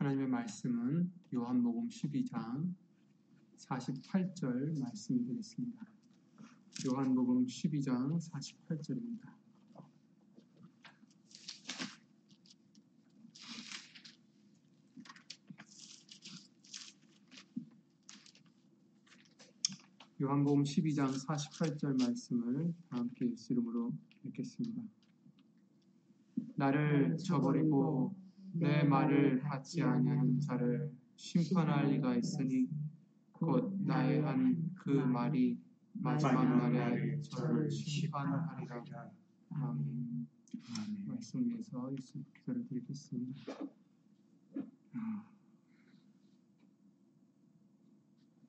하나님의 말씀은 요한복음 12장 48절 말씀이 되겠습니다. 요한복음 12장 48절입니다. 요한복음 12장 48절 말씀을 함께 이름으로 읽겠습니다. 나를 저버리고 내 말을 받지 아니하는 자를 심판할 리가 있으니 곧 나의 한 그 말이 마지막 날에 저를 심판하리라. 아멘. 말씀 위해서 예수 기도를 드리겠습니다. 아,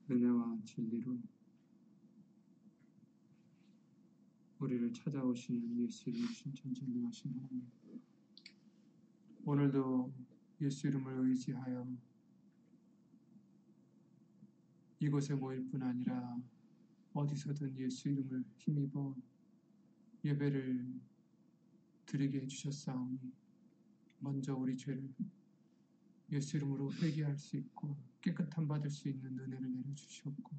은혜와 진리로 우리를 찾아오시는 예수 이름 신천전능하신 하나님 오늘도 예수 이름을 의지하여 이곳에 모일 뿐 아니라 어디서든 예수 이름을 힘입어 예배를 드리게 해주셨사오니 먼저 우리 죄를 예수 이름으로 회개할 수 있고 깨끗함 받을 수 있는 은혜를 내려주시옵고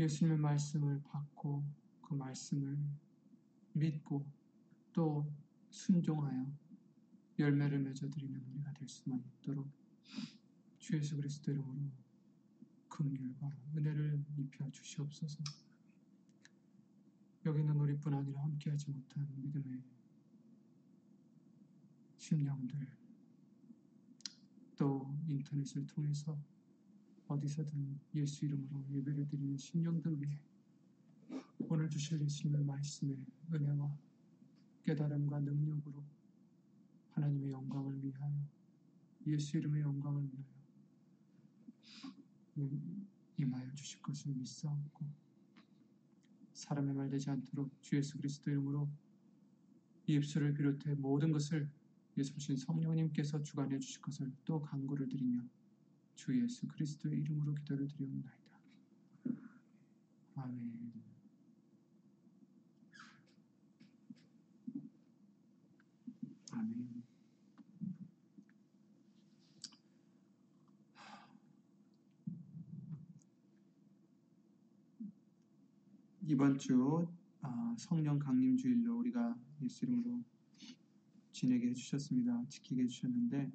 예수님의 말씀을 받고 그 말씀을 믿고 또 순종하여 열매를 맺어드리는 우리가 될 수만 있도록 주 예수 그리스도 이름으로 긍휼과 은혜를 입혀 주시옵소서. 여기 있는 우리뿐 아니라 함께하지 못한 믿음의 심령들 또 인터넷을 통해서 어디서든 예수 이름으로 예배를 드리는 심령들 위해 오늘 주실 예수님의 말씀의 은혜와 깨달음과 능력으로 하나님의 영광을 위하여 예수 이름의 영광을 위하여 임하여 주실 것을 믿사옵고 사람의 말 되지 않도록 주 예수 그리스도 이름으로 이 입술을 비롯해 모든 것을 예수신 성령님께서 주관해 주실 것을 또 간구를 드리며 주 예수 그리스도의 이름으로 기도를 드리옵나이다. 아멘. 아멘. 이번 주 아, 성령 강림 주일로 우리가 예수 이름으로 지내게 해주셨습니다. 지키게 해주셨는데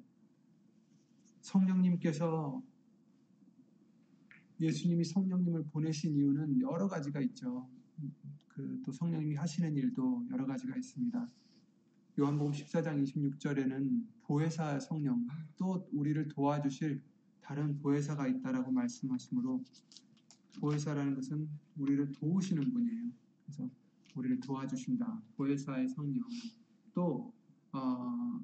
성령님께서 예수님이 성령님을 보내신 이유는 여러 가지가 있죠. 그 또 성령님이 하시는 일도 여러 가지가 있습니다. 요한복음 14장 26절에는 보혜사 성령 또 우리를 도와주실 다른 보혜사가 있다라고 말씀하시므로 보혜사라는 것은 우리를 도우시는 분이에요. 그래서 우리를 도와주신다. 보혜사의 성령. 또 어,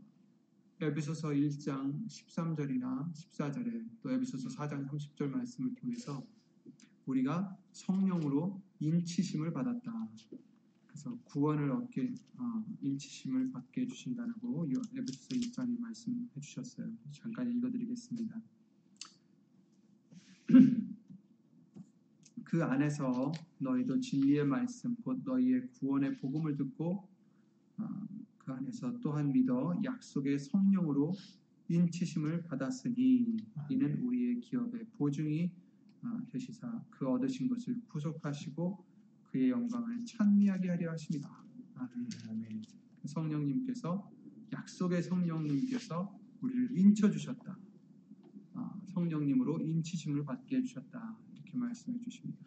에베소서 1장 13절이나 14절에 또 에베소서 4장 30절 말씀을 통해서 우리가 성령으로 인치심을 받았다. 그래서 구원을 얻게 어, 인치심을 받게 해주신다고 에베소서 1장에 말씀해 주셨어요. 잠깐 읽어드리겠습니다. 그 안에서 너희도 진리의 말씀 곧 너희의 구원의 복음을 듣고 어, 그 안에서 또한 믿어 약속의 성령으로 인치심을 받았으니 이는 우리의 기업의 보증이 어, 되시사 그 얻으신 것을 구속하시고 그의 영광을 찬미하게 하려 하십니다. 아멘. 성령님께서 약속의 성령님께서 우리를 인쳐 주셨다. 어, 성령님으로 인치심을 받게 해 주셨다. 이렇게 말씀해 주십니다.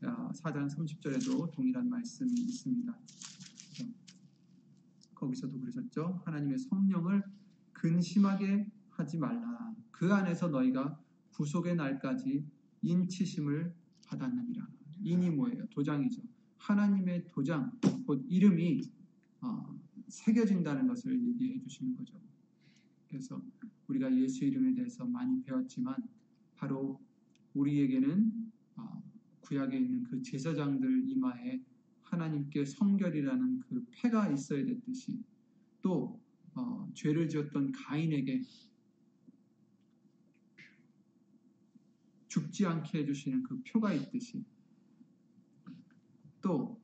4장 30절에도 동일한 말씀이 있습니다. 거기서도 그러셨죠. 하나님의 성령을 근심하게 하지 말라. 그 안에서 너희가 구속의 날까지 인치심을 받았느니라. 인이 뭐예요? 도장이죠. 하나님의 도장, 곧 이름이 어, 새겨진다는 것을 얘기해 주시는 거죠. 그래서 우리가 예수 이름에 대해서 많이 배웠지만 바로 우리에게는 어, 구약에 있는 그 제사장들 이마에 하나님께 성결이라는 그 패가 있어야 됐듯이 또 어, 죄를 지었던 가인에게 죽지 않게 해주시는 그 표가 있듯이 또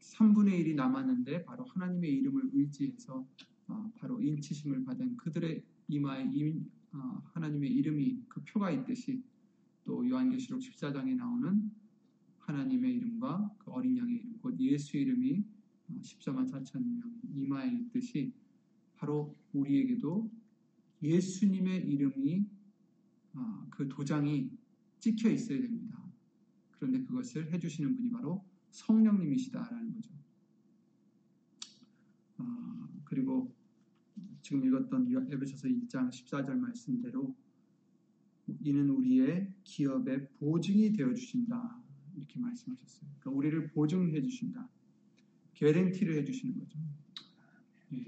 3분의 1이 남았는데 바로 하나님의 이름을 의지해서 어, 바로 인치심을 받은 그들의 이마에 임- 어, 하나님의 이름이 그 표가 있듯이 또 요한계시록 14장에 나오는 하나님의 이름과 그 어린 양의 이름, 곧 예수 이름이 어, 14만 4천 명 이마에 있듯이 바로 우리에게도 예수님의 이름이 어, 그 도장이 찍혀 있어야 됩니다. 그런데 그것을 해주시는 분이 바로 성령님이시다라는 거죠. 어, 그리고 지금 읽었던 에베소서 1장 14절 말씀대로 이는 우리의 기업의 보증이 되어 주신다 이렇게 말씀하셨어요. 그러니까 우리를 보증해 주신다, 개렌티를 해 주시는 거죠. 예.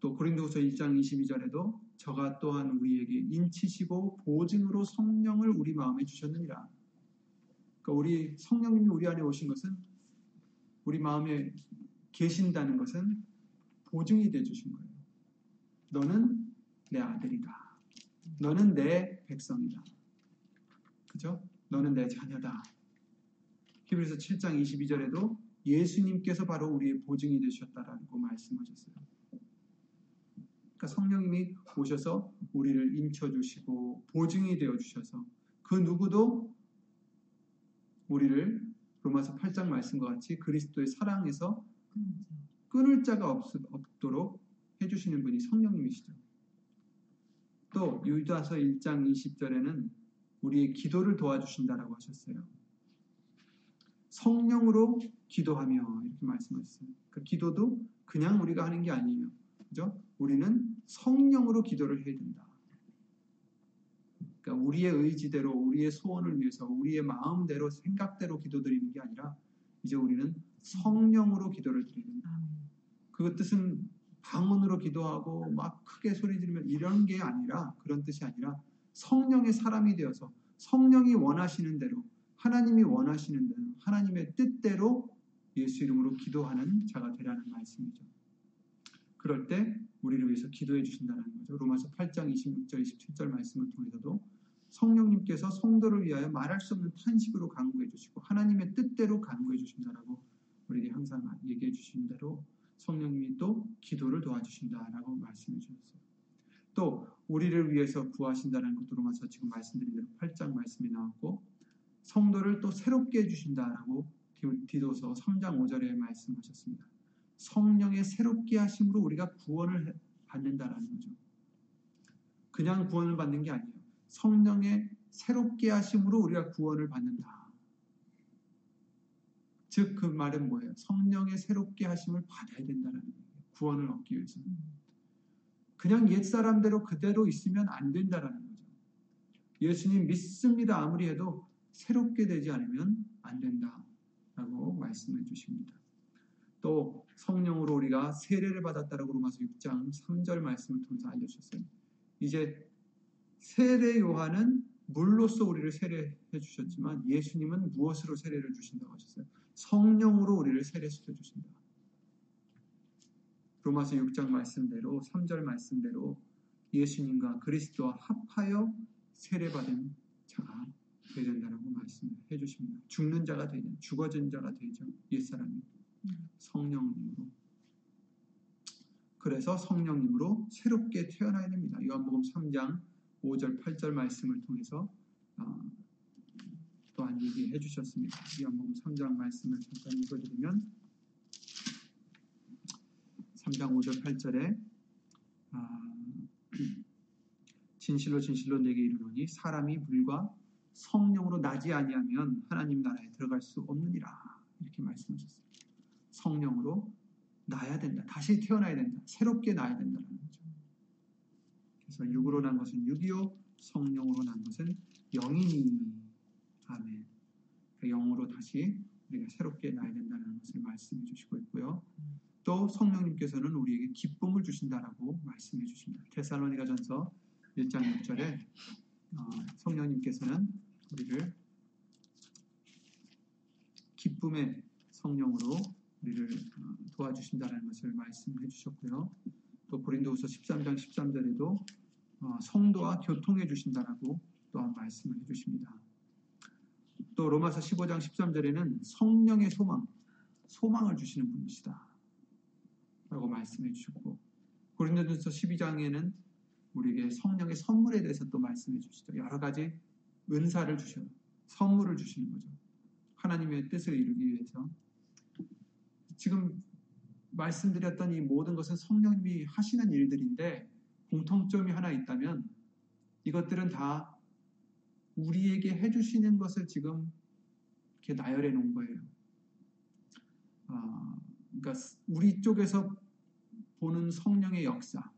또 고린도후서 1장 22절에도 저가 또한 우리에게 인치시고 보증으로 성령을 우리 마음에 주셨느니라. 그러니까 우리 성령님이 우리 안에 오신 것은 우리 마음에 계신다는 것은 보증이 돼 주신 거예요. 너는 내 아들이다. 너는 내 백성이다. 그죠? 너는 내 자녀다. 히브리서 7장 22절에도 예수님께서 바로 우리의 보증이 되셨다라고 말씀하셨어요. 그러니까 성령님이 오셔서 우리를 인쳐주시고 보증이 되어 주셔서 그 누구도 우리를 로마서 8장 말씀과 같이 그리스도의 사랑에서 끊을 자가 없, 없도록 해주시는 분이 성령님이시죠. 또 유다서 1장 20절에는 우리의 기도를 도와주신다라고 하셨어요. 성령으로 기도하며 이렇게 말씀하셨어요. 그 기도도 그냥 우리가 하는 게 아니에요. 그죠? 우리는 성령으로 기도를 해야 된다. 그러니까 우리의 의지대로 우리의 소원을 위해서 우리의 마음대로 생각대로 기도드리는 게 아니라 이제 우리는 성령으로 기도를 드려야 된다. 그 뜻은 방언으로 기도하고 막 크게 소리 지르면 이런 게 아니라 그런 뜻이 아니라 성령의 사람이 되어서 성령이 원하시는 대로 하나님이 원하시는 대로 하나님의 뜻대로 예수 이름으로 기도하는 자가 되라는 말씀이죠. 그럴 때 우리를 위해서 기도해 주신다는 거죠. 로마서 8장 26절 27절 말씀을 통해서도 성령님께서 성도를 위하여 말할 수 없는 탄식으로 간구해 주시고 하나님의 뜻대로 간구해 주신다라고 우리에게 항상 얘기해 주신 대로 성령님이 또 기도를 도와주신다라고 말씀해 주셨어요. 또 우리를 위해서 구하신다는 것도 로마서 지금 말씀드린 대로 8장 말씀이 나왔고 성도를 또 새롭게 해주신다라고 디도서 3장 5절에 말씀하셨습니다. 성령의 새롭게 하심으로 우리가 구원을 받는다라는 거죠. 그냥 구원을 받는 게 아니에요. 성령의 새롭게 하심으로 우리가 구원을 받는다. 즉 그 말은 뭐예요? 성령의 새롭게 하심을 받아야 된다는 거예요. 구원을 얻기 위해서는. 그냥 옛 사람대로 그대로 있으면 안 된다라는 거죠. 예수님 믿습니다 아무리 해도 새롭게 되지 않으면 안 된다라고 말씀해 주십니다. 또 성령으로 우리가 세례를 받았다라고 로마서 6장 3절 말씀을 통해서 알려주셨어요. 이제 세례 요한은 물로써 우리를 세례해 주셨지만 예수님은 무엇으로 세례를 주신다고 하셨어요? 성령으로 우리를 세례시켜 주신다. 로마서 6장 말씀대로 3절 말씀대로 예수님과 그리스도와 합하여 세례받은 자가 되야 된다고 말씀해 주십니다. 죽는 자가 되죠. 죽어진 자가 되죠. 옛사람이. 성령님으로. 그래서 성령님으로 새롭게 태어나야 됩니다. 요한복음 3장 5절, 8절 말씀을 통해서 어, 또한 얘기해 주셨습니다. 요한복음 3장 말씀을 잠깐 읽어드리면 3장 5절 8절에 아, 진실로 진실로 내게 이르노니 사람이 물과 성령으로 나지 아니하면 하나님 나라에 들어갈 수 없느니라 이렇게 말씀하셨어요. 성령으로 나야 된다. 다시 태어나야 된다. 새롭게 나야 된다는 거죠. 그래서 육으로 난 것은 육이요 성령으로 난 것은 영이니 아멘. 그 영으로 다시 우리가 새롭게 나야 된다는 것을 말씀해 주시고 있고요. 또 성령님께서는 우리에게 기쁨을 주신다라고 말씀해 주십니다. 데살로니가 전서 1장 6절에 어, 성령님께서는 우리를 기쁨의 성령으로 우리를 어, 도와주신다는 것을 말씀해 주셨고요. 또 고린도후서 13장 13절에도 어, 성도와 교통해 주신다라고 또한 말씀을 해 주십니다. 또 로마서 15장 13절에는 성령의 소망, 소망을 주시는 분이시다. 라고 말씀해 주셨고 고린도전서 12장에는 우리에게 성령의 선물에 대해서 또 말씀해 주시죠. 여러 가지 은사를 주셔 선물을 주시는 거죠. 하나님의 뜻을 이루기 위해서 지금 말씀드렸던 이 모든 것은 성령님이 하시는 일들인데 공통점이 하나 있다면 이것들은 다 우리에게 해주시는 것을 지금 이렇게 나열해 놓은 거예요. 아, 그러니까 우리 쪽에서 보는 성령의 역사.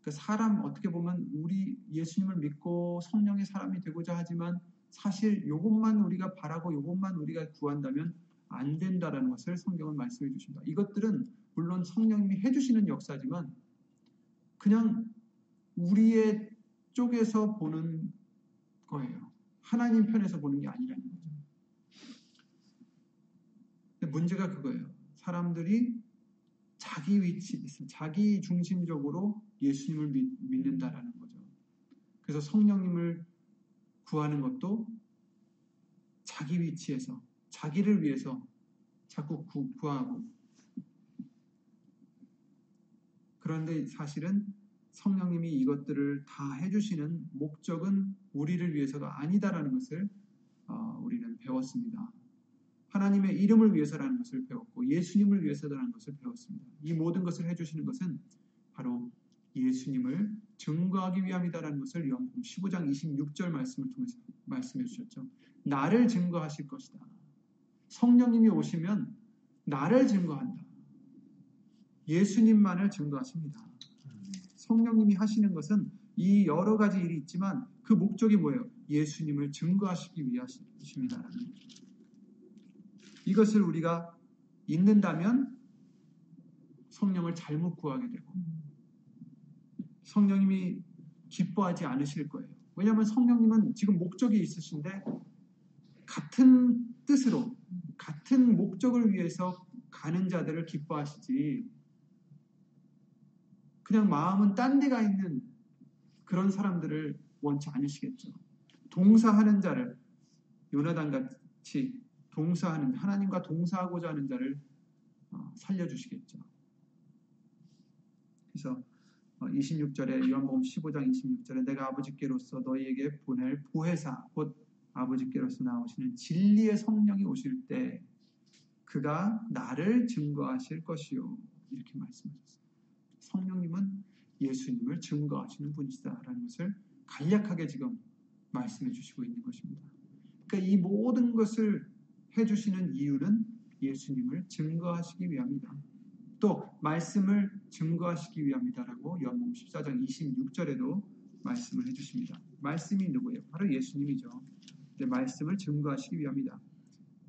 그러니까 사람 어떻게 보면 우리 예수님을 믿고 성령의 사람이 되고자 하지만 사실 이것만 우리가 바라고 이것만 우리가 구한다면 안 된다라는 것을 성경은 말씀해 주십니다. 이것들은 물론 성령님이 해주시는 역사지만 그냥 우리의 쪽에서 보는 거예요. 하나님 편에서 보는 게 아니라는 거죠. 문제가 그거예요. 사람들이 자기 위치, 자기 중심적으로 예수님을 믿, 믿는다라는 거죠. 그래서 성령님을 구하는 것도 자기 위치에서 자기를 위해서 자꾸 구, 구하고 그런데 사실은 성령님이 이것들을 다 해주시는 목적은 우리를 위해서가 아니다라는 것을 어, 우리는 배웠습니다. 하나님의 이름을 위해서라는 것을 배웠고 예수님을 위해서라는 것을 배웠습니다. 이 모든 것을 해주시는 것은 바로 예수님을 증거하기 위함이다라는 것을 요한복음 15장 26절 말씀을 통해서 말씀해 주셨죠. 나를 증거하실 것이다. 성령님이 오시면 나를 증거한다. 예수님만을 증거하십니다. 성령님이 하시는 것은 이 여러 가지 일이 있지만 그 목적이 뭐예요? 예수님을 증거하시기 위하십니다. 이것을 우리가 잊는다면 성령을 잘못 구하게 되고 성령님이 기뻐하지 않으실 거예요. 왜냐하면 성령님은 지금 목적이 있으신데 같은 뜻으로 같은 목적을 위해서 가는 자들을 기뻐하시지 그냥 마음은 딴 데가 있는 그런 사람들을 원치 않으시겠죠. 동사하는 자를 요나단 같이 동사하는 하나님과 동사하고자 하는 자를 어, 살려주시겠죠. 그래서 26절에 어, 요한복음 15장 26절에 내가 아버지께로서 너희에게 보낼 보혜사 곧 아버지께로서 나오시는 진리의 성령이 오실 때 그가 나를 증거하실 것이요 이렇게 말씀하셨어요. 성령님은 예수님을 증거하시는 분이시다라는 것을 간략하게 지금 말씀해 주시고 있는 것입니다. 그러니까 이 모든 것을 해주시는 이유는 예수님을 증거하시기 위함이다. 또 말씀을 증거하시기 위함이다라고 연봉 14장 26절에도 말씀을 해주십니다. 말씀이 누구예요? 바로 예수님이죠. 말씀을 증거하시기 위함이다.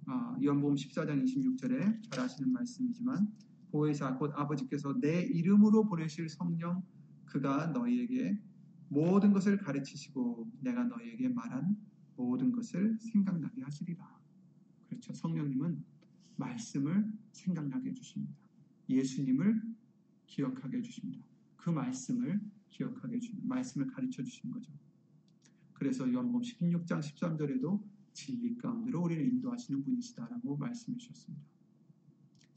아, 연봉 14장 26절에 잘 아시는 말씀이지만 보혜사 곧 아버지께서 내 이름으로 보내실 성령 그가 너희에게 모든 것을 가르치시고 내가 너희에게 말한 모든 것을 생각나게 하시리라. 그렇죠. 성령님은 말씀을 생각나게 해주십니다. 예수님을 기억하게 해주십니다. 그 말씀을 기억하게 해주십니다. 말씀을 가르쳐 주시는 거죠. 그래서 요한복음 16장 13절에도 진리 가운데로 우리를 인도하시는 분이시다라고 말씀해 주셨습니다.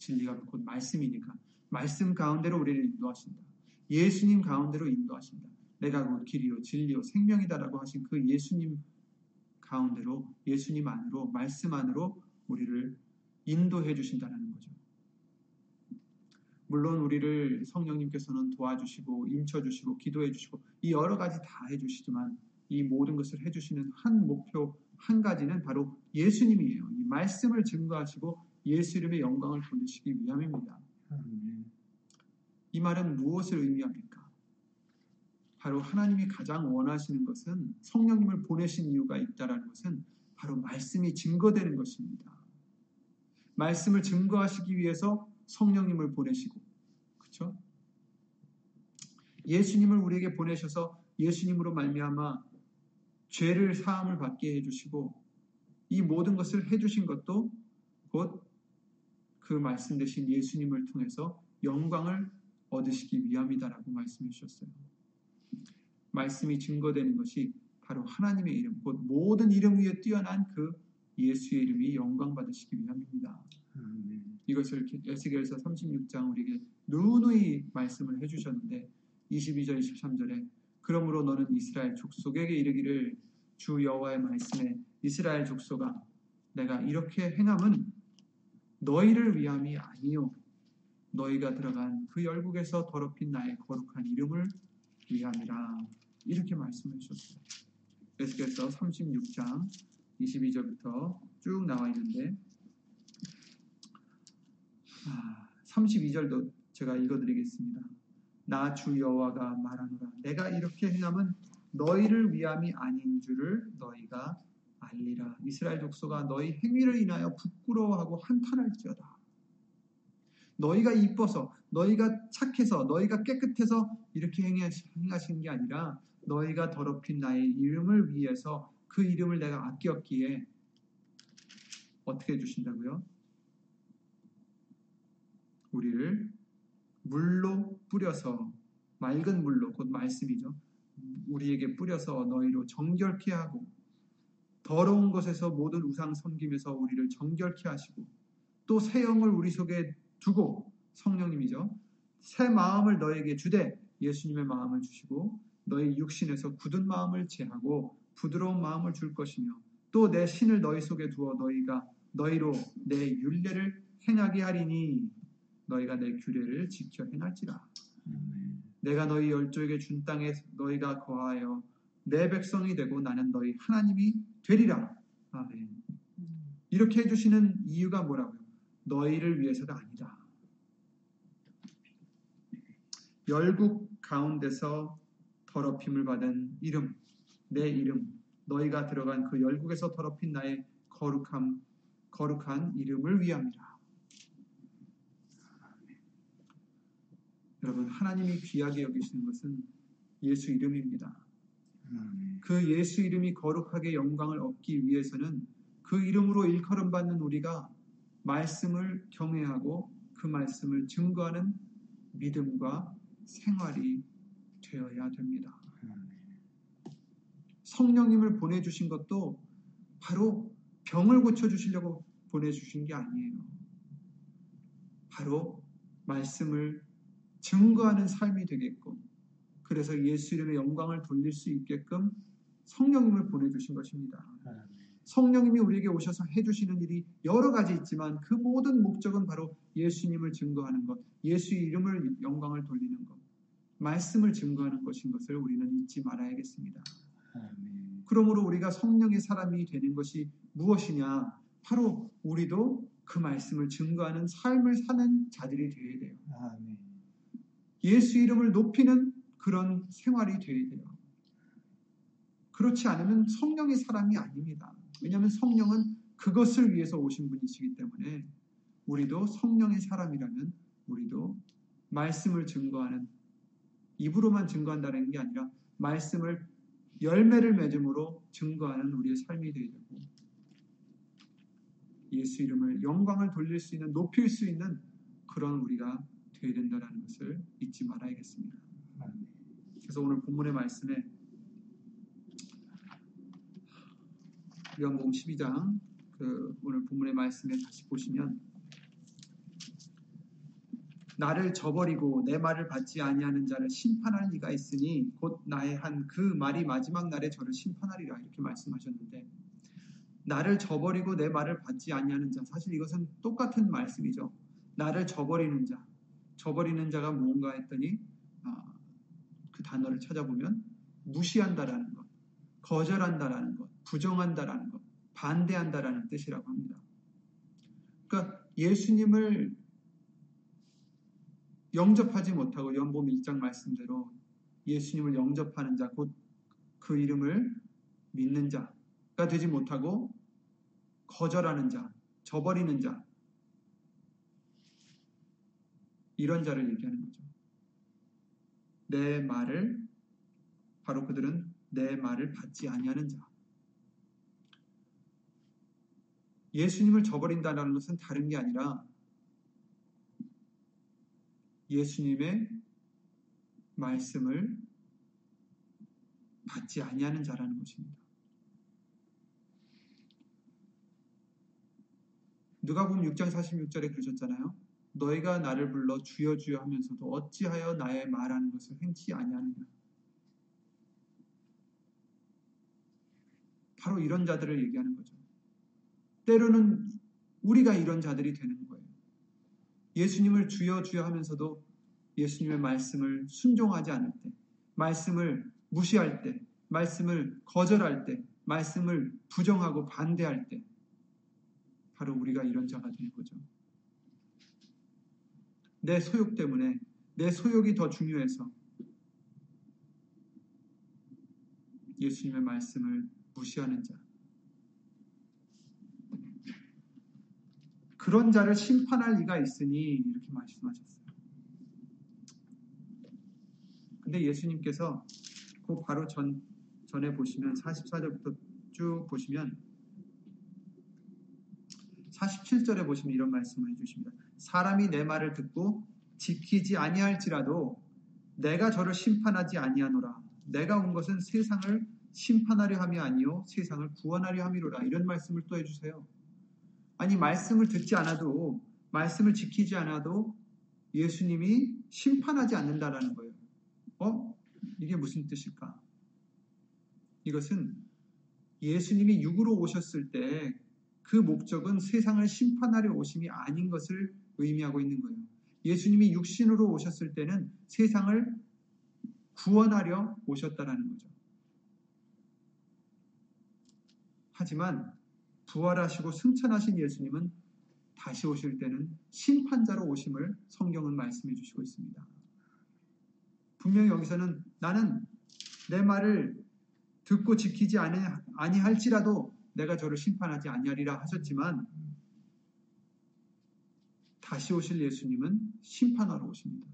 진리가 곧 말씀이니까 말씀 가운데로 우리를 인도하신다. 예수님 가운데로 인도하신다. 내가 곧 길이요 진리요 생명이다라고 하신 그 예수님 가운데로 예수님 안으로 말씀 안으로 우리를 인도해 주신다는 거죠. 물론 우리를 성령님께서는 도와주시고 인쳐주시고 기도해주시고 이 여러 가지 다 해주시지만 이 모든 것을 해주시는 한 목표 한 가지는 바로 예수님이에요. 이 말씀을 증거하시고 예수 이름의 영광을 돌리시기 위함입니다. 이 말은 무엇을 의미합니까? 바로 하나님이 가장 원하시는 것은 성령님을 보내신 이유가 있다라는 것은 바로 말씀이 증거되는 것입니다. 말씀을 증거하시기 위해서 성령님을 보내시고, 그렇죠? 예수님을 우리에게 보내셔서 예수님으로 말미암아 죄를 사함을 받게 해주시고 이 모든 것을 해주신 것도 곧 그 말씀 대신 예수님을 통해서 영광을 얻으시기 위함이다라고 말씀해 주셨어요. 말씀이 증거되는 것이 바로 하나님의 이름, 곧 모든 이름 위에 뛰어난 그 예수의 이름이 영광 받으시기 위함입니다. 아멘. 이것을 에스겔서 36장 우리에게 누누이 말씀을 해주셨는데 22절 23절에 그러므로 너는 이스라엘 족속에게 이르기를 주 여호와의 말씀에 이스라엘 족속아 내가 이렇게 행함은 너희를 위함이 아니요 너희가 들어간 그 열국에서 더럽힌 나의 거룩한 이름을 위함이라 이렇게 말씀해 주셨어요. 에스겔서 36장 22절부터 쭉 나와 있는데 32절도 제가 읽어드리겠습니다. 나 주 여호와가 말하노라 내가 이렇게 행함은 너희를 위함이 아닌 줄을 너희가 알리라 이스라엘 족속아 너희 행위를 인하여 부끄러워하고 한탄할지어다 너희가 이뻐서 너희가 착해서 너희가 깨끗해서 이렇게 행하신 게 아니라 너희가 더럽힌 나의 이름을 위해서 그 이름을 내가 아꼈기에 어떻게 해주신다고요? 우리를 물로 뿌려서 맑은 물로 곧 말씀이죠. 우리에게 뿌려서 너희로 정결케 하고 더러운 것에서 모든 우상 섬김에서 우리를 정결케 하시고 또 새 영을 우리 속에 두고 성령님이죠. 새 마음을 너에게 주되 예수님의 마음을 주시고 너희 육신에서 굳은 마음을 제하고 부드러운 마음을 줄 것이며 또 내 신을 너희 속에 두어 너희가 너희로 내 윤례를 행하게 하리니 너희가 내 규례를 지켜 행할지라. 내가 너희 열조에게 준 땅에 너희가 거하여 내 백성이 되고 나는 너희 하나님이 되리라. 아멘. 이렇게 해주시는 이유가 뭐라고요? 너희를 위해서가 아니다. 열국 가운데서 더럽힘을 받은 이름, 내 이름, 너희가 들어간 그 열국에서 더럽힌 나의 거룩함, 거룩한 이름을 위함이라. 여러분, 하나님이 귀하게 여기시는 것은 예수 이름입니다. 아멘. 그 예수 이름이 거룩하게 영광을 얻기 위해서는 그 이름으로 일컬음 받는 우리가 말씀을 경외하고 그 말씀을 증거하는 믿음과 생활이 되어야 됩니다. 아멘. 성령님을 보내주신 것도 바로 병을 고쳐주시려고 보내주신 게 아니에요. 바로 말씀을 증거하는 삶이 되게끔 그래서 예수 이름의 영광을 돌릴 수 있게끔 성령님을 보내주신 것입니다. 성령님이 우리에게 오셔서 해주시는 일이 여러 가지 있지만 그 모든 목적은 바로 예수님을 증거하는 것, 예수 이름을 영광을 돌리는 것, 말씀을 증거하는 것인 것을 우리는 잊지 말아야겠습니다. 그러므로 우리가 성령의 사람이 되는 것이 무엇이냐? 바로 우리도 그 말씀을 증거하는 삶을 사는 자들이 되어야 돼요. 예수 이름을 높이는 그런 생활이 되어야 돼요. 그렇지 않으면 성령의 사람이 아닙니다. 왜냐하면 성령은 그것을 위해서 오신 분이시기 때문에 우리도 성령의 사람이라면 우리도 말씀을 증거하는 입으로만 증거한다는 게 아니라 말씀을 열매를 맺음으로 증거하는 우리의 삶이 되야 되고 예수 이름을 영광을 돌릴 수 있는 높일 수 있는 그런 우리가 되어야 된다는 것을 잊지 말아야겠습니다. 그래서 오늘 본문의 말씀에 요한복음 12장 그 오늘 본문의 말씀에 다시 보시면 나를 저버리고 내 말을 받지 아니하는 자를 심판할 리가 있으니 곧 나의 한 그 말이 마지막 날에 저를 심판하리라 이렇게 말씀하셨는데 나를 저버리고 내 말을 받지 아니하는 자 사실 이것은 똑같은 말씀이죠. 나를 저버리는 자 저버리는 자가 무언가 했더니 단어를 찾아보면 무시한다라는 것, 거절한다라는 것, 부정한다라는 것, 반대한다라는 뜻이라고 합니다. 그러니까 예수님을 영접하지 못하고 연봄 1장 말씀대로 예수님을 영접하는 자, 곧 그 이름을 믿는 자가 되지 못하고 거절하는 자, 저버리는 자, 이런 자를 얘기하는 거죠. 내 말을 바로 그들은 내 말을 받지 아니하는 자. 예수님을 저버린다는 것은 다른 게 아니라 예수님의 말씀을 받지 아니하는 자라는 것입니다. 누가복음 6장 46절에 그러셨잖아요. 너희가 나를 불러 주여 주여 하면서도 어찌하여 나의 말하는 것을 행치 아니하느냐. 바로 이런 자들을 얘기하는 거죠. 때로는 우리가 이런 자들이 되는 거예요. 예수님을 주여 주여 하면서도 예수님의 말씀을 순종하지 않을 때, 말씀을 무시할 때, 말씀을 거절할 때, 말씀을 부정하고 반대할 때, 바로 우리가 이런 자가 되는 거죠. 내 소욕 때문에, 내 소욕이 더 중요해서 예수님의 말씀을 무시하는 자. 그런 자를 심판할 리가 있으니 이렇게 말씀하셨어요. 근데 예수님께서 그 바로 전, 전에 보시면 44절부터 쭉 보시면 47절에 보시면 이런 말씀을 해주십니다. 사람이 내 말을 듣고 지키지 아니할지라도 내가 저를 심판하지 아니하노라. 내가 온 것은 세상을 심판하려 함이 아니요 세상을 구원하려 함이로라. 이런 말씀을 또 해주세요. 아니 말씀을 듣지 않아도 말씀을 지키지 않아도 예수님이 심판하지 않는다라는 거예요. 어? 이게 무슨 뜻일까? 이것은 예수님이 육으로 오셨을 때 그 목적은 세상을 심판하려 오심이 아닌 것을 의미하고 있는 거예요. 예수님이 육신으로 오셨을 때는 세상을 구원하려 오셨다라는 거죠. 하지만 부활하시고 승천하신 예수님은 다시 오실 때는 심판자로 오심을 성경은 말씀해 주시고 있습니다. 분명히 여기서는 나는 내 말을 듣고 지키지 아니할지라도 내가 저를 심판하지 아니하리라 하셨지만 다시 오실 예수님은 심판하러 오십니다.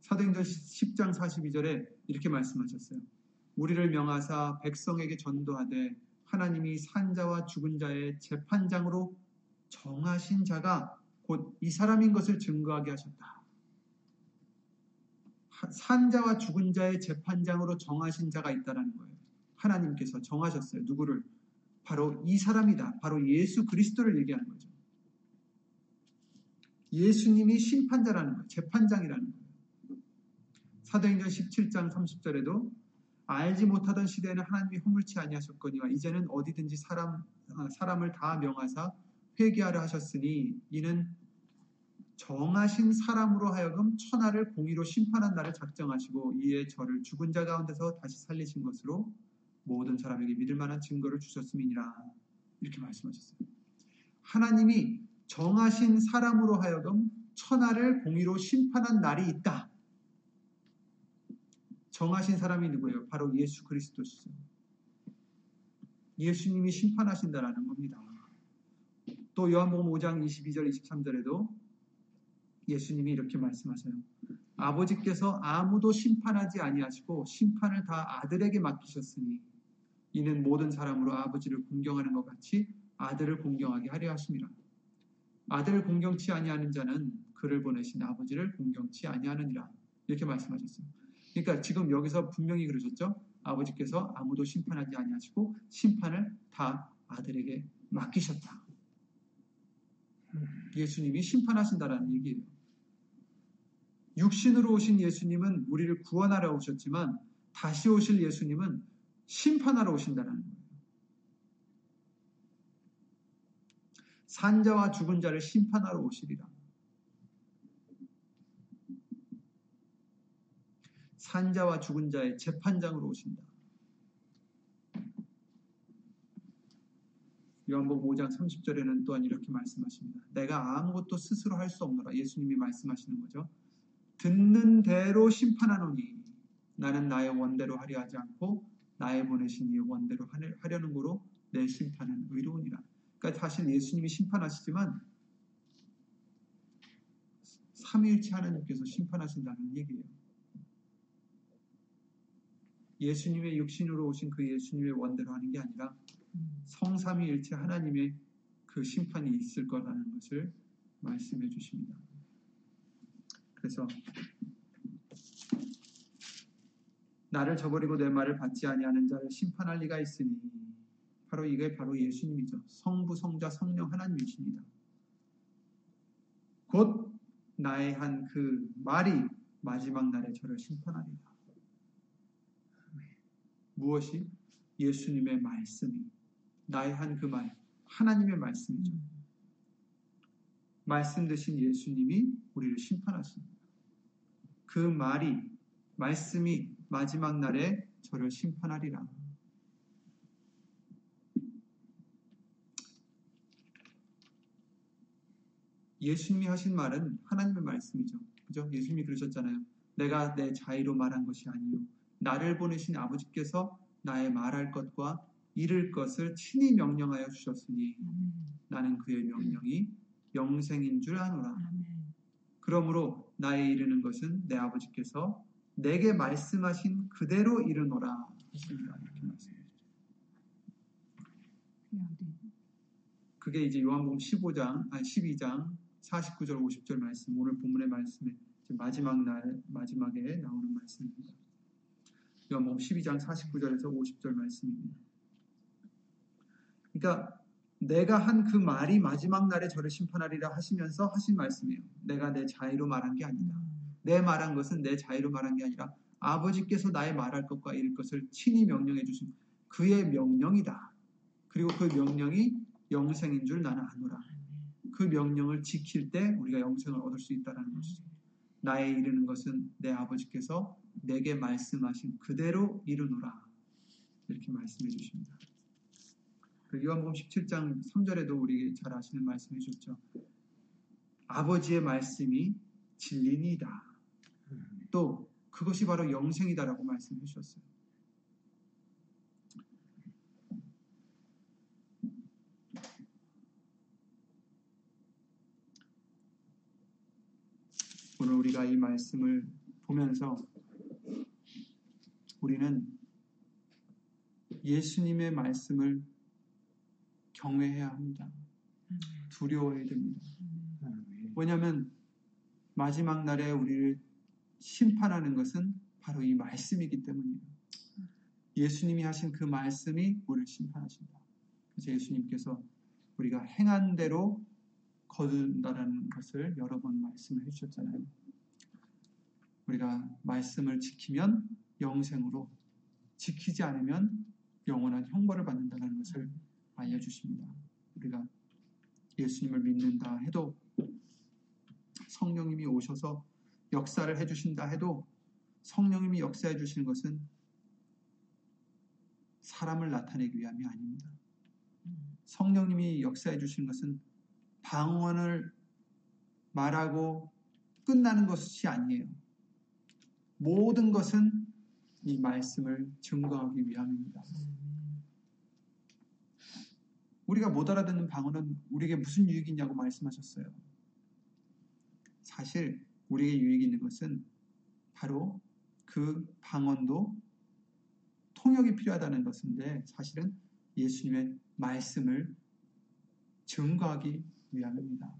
사도행전 10장 42절에 이렇게 말씀하셨어요. 우리를 명하사 백성에게 전도하되 하나님이 산자와 죽은 자의 재판장으로 정하신 자가 곧 이 사람인 것을 증거하게 하셨다. 산자와 죽은 자의 재판장으로 정하신 자가 있다라는 거예요. 하나님께서 정하셨어요. 누구를? 바로 이 사람이다. 바로 예수 그리스도를 얘기하는 거죠. 예수님이 심판자라는 거예요. 재판장이라는 거예요. 사도행전 17장 30절에도 알지 못하던 시대에는 하나님이 허물치 아니하셨거니와 이제는 어디든지 사람 사람을 다 명하사 회개하려 하셨으니 이는 정하신 사람으로 하여금 천하를 공의로 심판한 날을 작정하시고 이에 저를 죽은 자 가운데서 다시 살리신 것으로 모든 사람에게 믿을 만한 증거를 주셨음이니라 이렇게 말씀하셨어요. 하나님이 정하신 사람으로 하여금 천하를 공의로 심판한 날이 있다. 정하신 사람이 누구예요? 바로 예수 그리스도시죠. 예수님이 심판하신다라는 겁니다. 또 요한복음 5장 22절 23절에도 예수님이 이렇게 말씀하세요. 아버지께서 아무도 심판하지 아니하시고 심판을 다 아들에게 맡기셨으니 이는 모든 사람으로 아버지를 공경하는 것 같이 아들을 공경하게 하려 하심이라. 아들을 공경치 아니하는 자는 그를 보내신 아버지를 공경치 아니하느니라. 이렇게 말씀하셨어요. 그러니까 지금 여기서 분명히 그러셨죠. 아버지께서 아무도 심판하지 아니하시고 심판을 다 아들에게 맡기셨다. 예수님이 심판하신다라는 얘기예요. 육신으로 오신 예수님은 우리를 구원하러 오셨지만 다시 오실 예수님은 심판하러 오신다는 거예요. 산자와 죽은 자를 심판하러 오시리라. 산자와 죽은 자의 재판장으로 오신다. 요한복음 5장 30절에는 또한 이렇게 말씀하십니다. 내가 아무것도 스스로 할 수 없노라. 예수님이 말씀하시는 거죠. 듣는 대로 심판하노니 나는 나의 원대로 하려 하지 않고 나의 보내신 이의 원대로 하려는 거로 내 심판은 의로우니라. 그러니까 사실 예수님이 심판하시지만 삼위일체 하나님께서 심판하신다는 얘기예요. 예수님의 육신으로 오신 그 예수님의 원대로 하는 게 아니라 성삼위일체 하나님의 그 심판이 있을 거라는 것을 말씀해 주십니다. 그래서 나를 저버리고 내 말을 받지 아니하는 자를 심판할 리가 있으니 바로 이게 바로 예수님이죠. 성부, 성자, 성령 하나님이십니다. 곧 나의 한 그 말이 마지막 날에 저를 심판하리라. 무엇이? 예수님의 말씀이 나의 한 그 말, 하나님의 말씀이죠. 말씀 되신 예수님이 우리를 심판하십니다. 그 말이 말씀이 마지막 날에 저를 심판하리라. 예수님이 하신 말은 하나님의 말씀이죠. 그죠? 예수님이 그러셨잖아요. 내가 내 자의로 말한 것이 아니요. 나를 보내신 아버지께서 나의 말할 것과 이를 것을 친히 명령하여 주셨으니. 나는 그의 명령이 영생인 줄 아노라. 그러므로 나의 이르는 것은 내 아버지께서 내게 말씀하신 그대로 이르노라 하십니다. 이렇게? 그게 이제 요한복음 15장, 아니 12장 49절 50절 말씀, 오늘 본문의 이제 마지막 날 마지막에 나오는 말씀입니다. 요한복음 12장 49절에서 50절 말씀입니다. 그러니까 내가 한 그 말이 마지막 날에 저를 심판하리라 하시면서 하신 말씀이에요. 내가 내 자의로 말한 게 아니다. 내 말한 것은 내 자의로 말한 게 아니라 아버지께서 나의 말할 것과 이를 것을 친히 명령해 주신 그의 명령이다. 그리고 그 명령이 영생인 줄 나는 아노라. 그 명령을 지킬 때 우리가 영생을 얻을 수 있다는 것이죠. 나의 이르는 것은 내 아버지께서 내게 말씀하신 그대로 이르노라. 이렇게 말씀해 주십니다. 그 요한복음 17장 3절에도 우리 잘 아시는 말씀해 주셨죠. 아버지의 말씀이 진리니이다. 또 그것이 바로 영생이다라고 말씀해 주셨어요. 오늘 우리가 이 말씀을 보면서 우리는 예수님의 말씀을 경외해야 합니다. 두려워해야 됩니다. 왜냐하면 마지막 날에 우리를 심판하는 것은 바로 이 말씀이기 때문이에요. 예수님이 하신 그 말씀이 우리를 심판하신다. 그래서 예수님께서 우리가 행한 대로 거둔다라는 것을 여러 번 말씀을 해주셨잖아요. 우리가 말씀을 지키면 영생으로, 지키지 않으면 영원한 형벌을 받는다는 것을 알려주십니다. 우리가 예수님을 믿는다 해도 성령님이 오셔서 역사를 해주신다 해도 성령님이 역사해 주시는 것은 사람을 나타내기 위함이 아닙니다. 성령님이 역사해 주시는 것은 방언을 말하고 끝나는 것이 아니에요. 모든 것은 이 말씀을 증거하기 위함입니다. 우리가 못 알아듣는 방언은 우리에게 무슨 유익이 있냐고 말씀하셨어요. 사실 우리에게 유익이 있는 것은 바로 그 방언도 통역이 필요하다는 것인데 사실은 예수님의 말씀을 증거하기 위함입니다.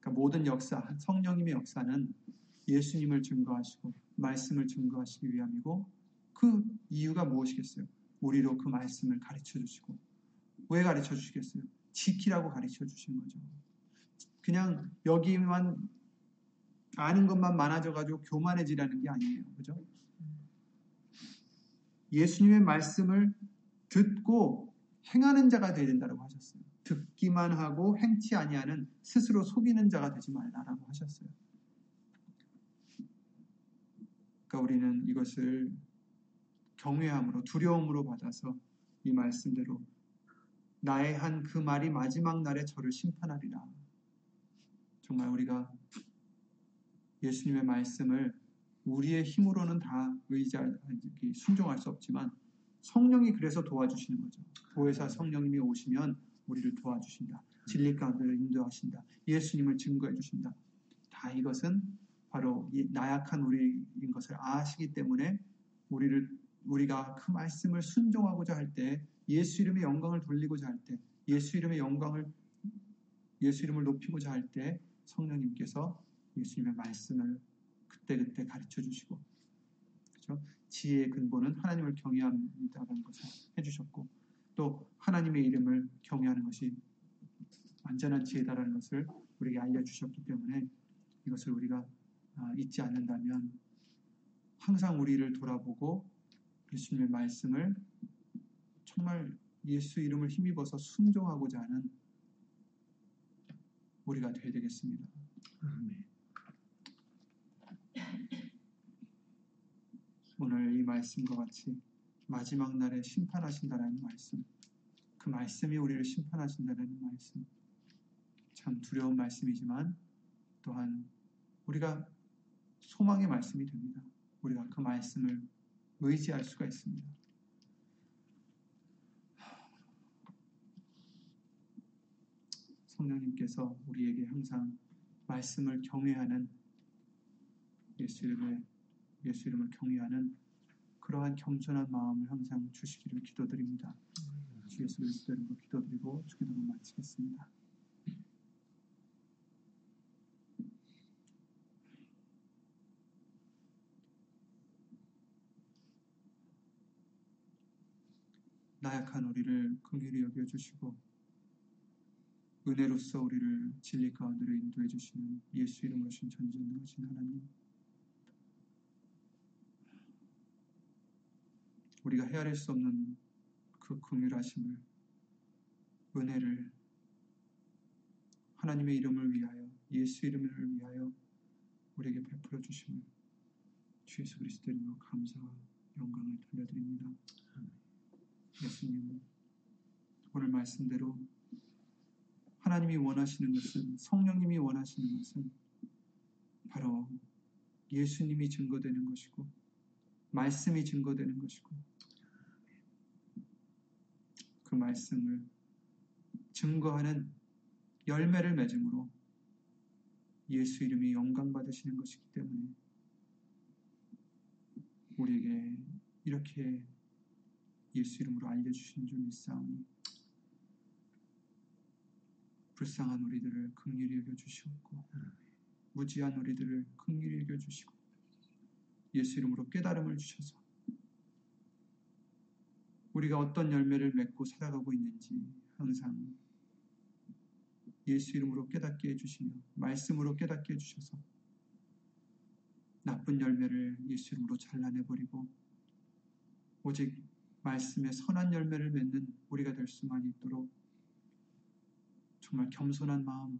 그러니까 모든 역사, 성령님의 역사는 예수님을 증거하시고 말씀을 증거하시기 위함이고 그 이유가 무엇이겠어요? 우리로 그 말씀을 가르쳐 주시고 왜 가르쳐 주시겠어요? 지키라고 가르쳐 주신 거죠. 그냥 여기만 아는 것만 많아져 가지고 교만해지라는 게 아니에요. 그죠? 예수님의 말씀을 듣고 행하는 자가 되야 된다고 하셨어요. 듣기만 하고 행치 아니하는 스스로 속이는 자가 되지 말라라고 하셨어요. 그러니까 우리는 이것을 경외함으로 두려움으로 받아서 이 말씀대로 나의 한 그 말이 마지막 날에 저를 심판하리라. 정말 우리가 예수님의 말씀을 우리의 힘으로는 다 의자 순종할 수 없지만 성령이 그래서 도와주시는 거죠. 보혜사 성령님이 오시면 우리를 도와주신다. 진리 가운데를 인도하신다. 예수님을 증거해 주신다. 다 이것은 바로 이 나약한 우리인 것을 아시기 때문에 우리를 우리가 그 말씀을 순종하고자 할 때 예수 이름의 영광을 돌리고자 할 때 예수 이름의 영광을 예수 이름을 높이고자 할 때 성령님께서 예수님의 말씀을 그때그때 가르쳐 주시고 그죠? 지혜의 근본은 하나님을 경외함이다라는 것을 해주셨고 또 하나님의 이름을 경외하는 것이 완전한 지혜다라는 것을 우리에게 알려주셨기 때문에 이것을 우리가 아, 잊지 않는다면 항상 우리를 돌아보고 예수님의 말씀을 정말 예수 이름을 힘입어서 순종하고자 하는 우리가 되어야 되겠습니다. 아멘. 오늘 이 말씀과 같이 마지막 날에 심판하신다라는 말씀, 그 말씀이 우리를 심판하신다라는 말씀, 참 두려운 말씀이지만 또한 우리가 소망의 말씀이 됩니다. 우리가 그 말씀을 의지할 수가 있습니다. 성령님께서 우리에게 항상 말씀을 경외하는 예수 이름에 예수 이름을 경외하는 그러한 겸손한 마음을 항상 주시기를 기도드립니다. 주 예수 그리스도 이름으로 기도드리고 주기도를 마치겠습니다. 나약한 우리를 긍휼히 여겨 주시고 은혜로서 우리를 진리 가운데로 인도해 주시는 예수 이름으로 신 전전능하신 하나님 우리가 헤아릴 수 없는 그 긍휼하심을 은혜를 하나님의 이름을 위하여 예수 이름을 위하여 우리에게 베풀어 주심을 주 예수 그리스도 이름으로 감사와 영광을 돌려드립니다. 예수님 오늘 말씀대로 하나님이 원하시는 것은 성령님이 원하시는 것은 바로 예수님이 증거되는 것이고 말씀이 증거되는 것이고 그 말씀을 증거하는 열매를 맺음으로 예수 이름이 영광 받으시는 것이기 때문에 우리에게 이렇게 예수 이름으로 알려주신 줄 믿사오니 불쌍한 우리들을 긍휼히 여겨 주시옵고 무지한 우리들을 긍휼히 여겨 주시고 예수 이름으로 깨달음을 주셔서 우리가 어떤 열매를 맺고 살아가고 있는지 항상 예수 이름으로 깨닫게 해주시며 말씀으로 깨닫게 해주셔서 나쁜 열매를 예수 이름으로 잘라내버리고 오직 말씀의 선한 열매를 맺는 우리가 될 수만 있도록 정말 겸손한 마음,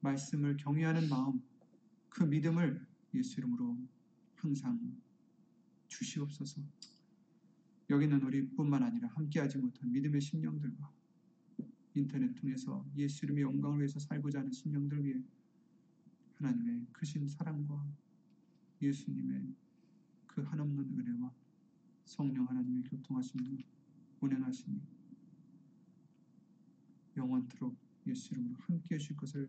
말씀을 경외하는 마음, 그 믿음을 예수 이름으로 항상 주시옵소서. 여기는 우리뿐만 아니라 함께하지 못한 믿음의 심령들과 인터넷 통해서 예수 이름의 영광을 위해서 살고자 하는 심령들 위해 하나님의 크신 사랑과 예수님의 그 한없는 은혜와 성령 하나님의 교통하심과 운행하심이 영원토록 예수 이름으로 함께 해주실 것을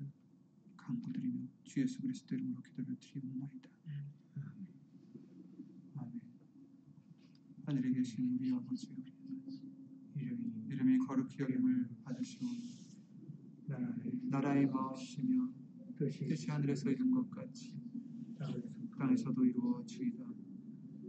간구드리며 주 예수 그리스도 이름으로 기도를 드리옵나이다. 아멘. 하늘에 계신 우리 아버지 이름이 이름이 거룩히 여김을 받으시오니 나라의 마음이시며 뜻이 하늘에서 이룬 것 같이 땅에서 땅에서도 이루어지이다.